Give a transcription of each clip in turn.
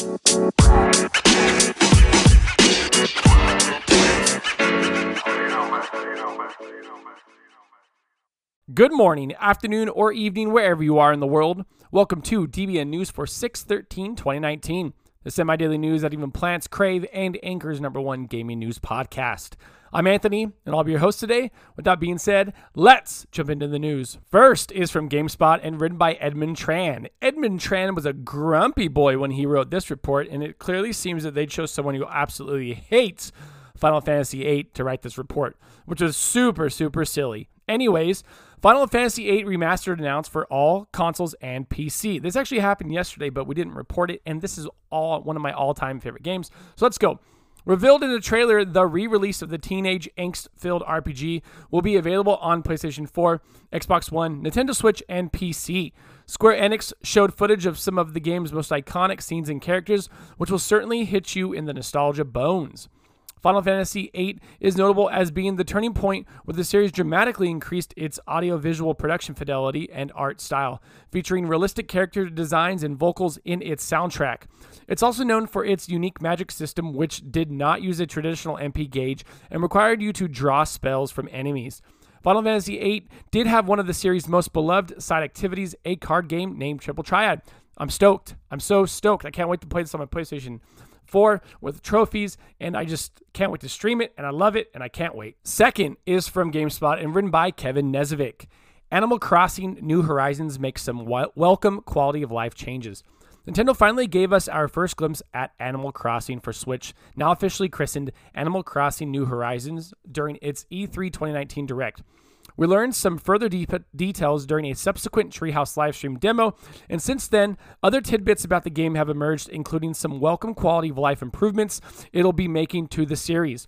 Good morning, afternoon, or evening, wherever you are in the world. Welcome to DBN News for 6 13 2019, the semi daily news that even plants crave and anchors number one gaming news podcast. I'm Anthony, and I'll be your host today. With that being said, let's jump into the news. First is from GameSpot and written by Edmund Tran. Edmund Tran was a grumpy boy when he wrote this report, and it clearly seems that they chose someone who absolutely hates Final Fantasy VIII to write this report, which was super, super silly. Anyways, Final Fantasy VIII Remastered announced for all consoles and PC. This actually happened yesterday, but we didn't report it, and this is all one of my all-time favorite games. So let's go. Revealed in the trailer, the re release of the teenage angst filled RPG will be available on PlayStation 4, Xbox One, Nintendo Switch, and PC. Square Enix showed footage of some of the game's most iconic scenes and characters, which will certainly hit you in the nostalgia bones. Final Fantasy VIII is notable as being the turning point where the series dramatically increased its audiovisual production fidelity and art style, featuring realistic character designs and vocals in its soundtrack. It's also known for its unique magic system, which did not use a traditional MP gauge and required you to draw spells from enemies. Final Fantasy VIII did have one of the series' most beloved side activities, a card game named Triple Triad. I'm stoked. I'm so stoked. I can't wait to play this on my PlayStation 4 with trophies, and I just can't wait to stream it, and I love it, and I can't wait. Second is from GameSpot and written by Kevin Knezevic. Animal Crossing New Horizons makes some welcome quality of life changes. Nintendo finally gave us our first glimpse at Animal Crossing for Switch, now officially christened Animal Crossing New Horizons, during its E3 2019 Direct. We learned some further details during a subsequent Treehouse livestream demo, and since then, other tidbits about the game have emerged, including some welcome quality of life improvements it'll be making to the series.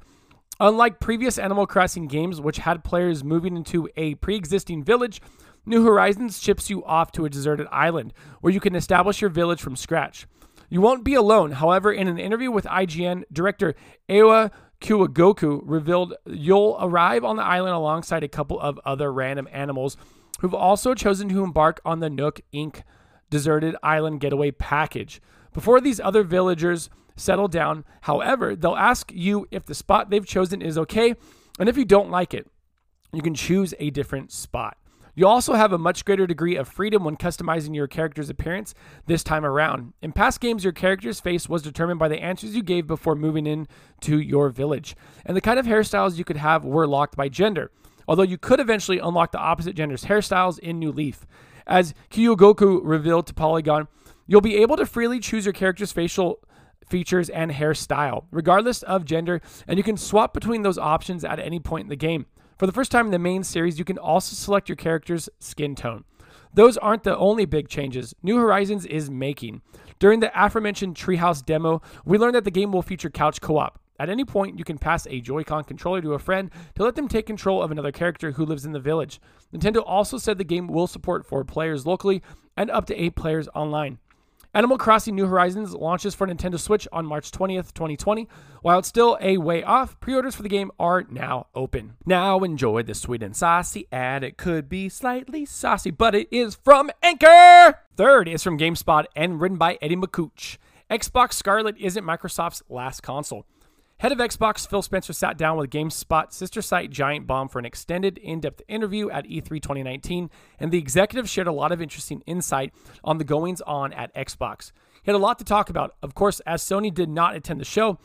Unlike previous Animal Crossing games, which had players moving into a pre existing village, New Horizons ships you off to a deserted island where you can establish your village from scratch. You won't be alone. However, in an interview with IGN, director Aya Kyogoku revealed you'll arrive on the island alongside a couple of other random animals who've also chosen to embark on the Nook Inc. deserted island getaway package. Before these other villagers settle down, however, they'll ask you if the spot they've chosen is okay, and if you don't like it, you can choose a different spot. You also have a much greater degree of freedom when customizing your character's appearance this time around. In past games, your character's face was determined by the answers you gave before moving into your village, and the kind of hairstyles you could have were locked by gender, although you could eventually unlock the opposite gender's hairstyles in New Leaf. As Kyogoku revealed to Polygon, you'll be able to freely choose your character's facial features and hairstyle, regardless of gender, and you can swap between those options at any point in the game. For the first time in the main series, you can also select your character's skin tone. Those aren't the only big changes New Horizons is making. During the aforementioned Treehouse demo, we learned that the game will feature couch co op. At any point, you can pass a Joy-Con controller to a friend to let them take control of another character who lives in the village. Nintendo also said the game will support four players locally and up to eight players online. Animal Crossing New Horizons launches for Nintendo Switch on March 20th, 2020. While it's still a way off, pre orders for the game are now open. Now enjoy the sweet and saucy ad. It could be slightly saucy, but it is from Anchor! Third is from GameSpot and written by Eddie Makuch. Xbox Scarlett isn't Microsoft's last console. Head of Xbox Phil Spencer sat down with GameSpot sister site Giant Bomb for an extended, in depth interview at E3 2019, and the executive shared a lot of interesting insight on the goings on at Xbox. He had a lot to talk about, of course, as Sony did not attend the show.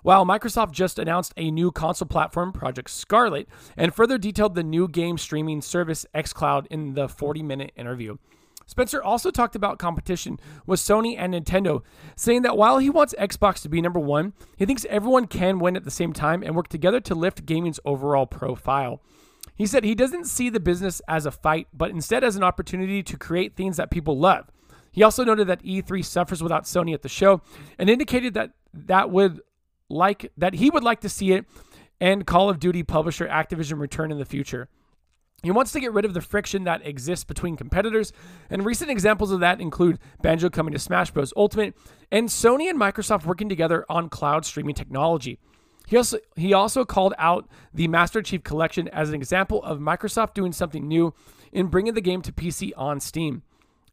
While Microsoft just announced a new console platform, Project Scarlett, and further detailed the new game streaming service xCloud in the 40 minute interview. Spencer also talked about competition with Sony and Nintendo, saying that while he wants Xbox to be number one, he thinks everyone can win at the same time and work together to lift gaming's overall profile. He said he doesn't see the business as a fight, but instead as an opportunity to create things that people love. He also noted that E3 suffers without Sony at the show and indicated that that would like that he would like to see it and Call of Duty publisher Activision return in the future. He wants to get rid of the friction that exists between competitors, and recent examples of that include Banjo coming to Smash Bros. Ultimate and Sony and Microsoft working together on cloud streaming technology. He also, he also called out the Master Chief Collection as an example of Microsoft doing something new in bringing the game to PC on Steam.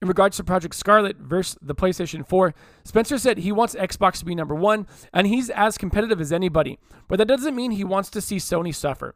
In regards to Project Scarlett versus the PlayStation 4, Spencer said he wants Xbox to be number one, and he's as competitive as anybody, but that doesn't mean he wants to see Sony suffer.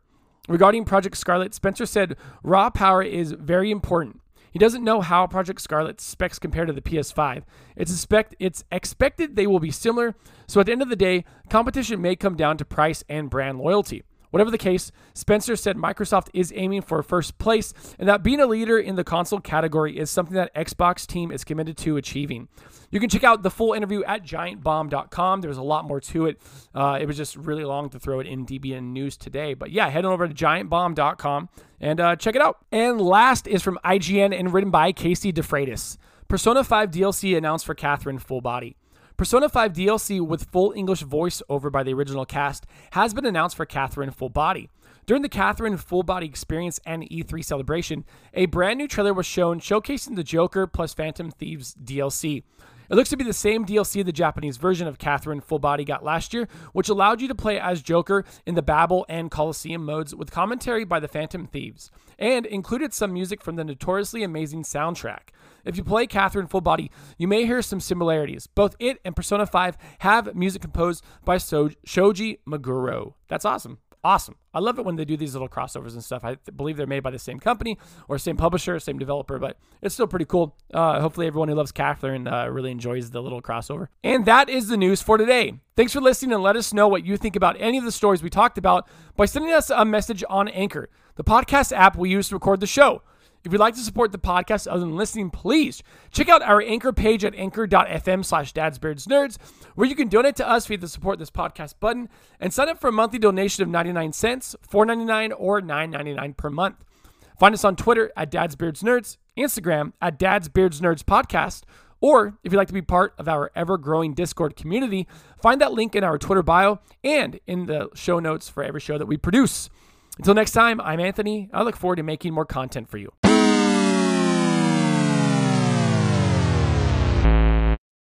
Regarding Project Scarlett, Spencer said raw power is very important. He doesn't know how Project Scarlett specs compare to the PS5. It's, expect, it's expected they will be similar, so at the end of the day, competition may come down to price and brand loyalty. Whatever the case, Spencer said Microsoft is aiming for first place and that being a leader in the console category is something that Xbox team is committed to achieving. You can check out the full interview at giantbomb.com. There's a lot more to it. Uh, it was just really long to throw it in DBN News today. But yeah, head on over to giantbomb.com and uh, check it out. And last is from IGN and written by Casey DeFreitas. Persona 5 DLC announced for Catherine Full Body. Persona 5 DLC with full English voiceover by the original cast has been announced for Catherine Full Body. During the Catherine Full Body Experience and E3 celebration, a brand new trailer was shown showcasing the Joker plus Phantom Thieves DLC. It looks to be the same DLC the Japanese version of Catherine Full Body got last year, which allowed you to play as Joker in the Babel and Colosseum modes with commentary by the Phantom Thieves, and included some music from the notoriously amazing soundtrack. If you play Catherine Full Body, you may hear some similarities. Both it and Persona 5 have music composed by so- Shoji Meguro. That's awesome awesome. I love it when they do these little crossovers and stuff. I believe they're made by the same company or same publisher, same developer, but it's still pretty cool. Uh, hopefully, everyone who loves Catherine uh, really enjoys the little crossover. And that is the news for today. Thanks for listening and let us know what you think about any of the stories we talked about by sending us a message on Anchor, the podcast app we use to record the show. If you'd like to support the podcast other than listening, please check out our anchor page at anchor.fm slash dadsbeardsnerds, where you can donate to us via the support this podcast button and sign up for a monthly donation of 99 cents, $4.99, or $9.99 per month. Find us on Twitter at dadsbeardsnerds, Instagram at dadsbeardsnerds podcast, or if you'd like to be part of our ever growing Discord community, find that link in our Twitter bio and in the show notes for every show that we produce. Until next time, I'm Anthony. I look forward to making more content for you.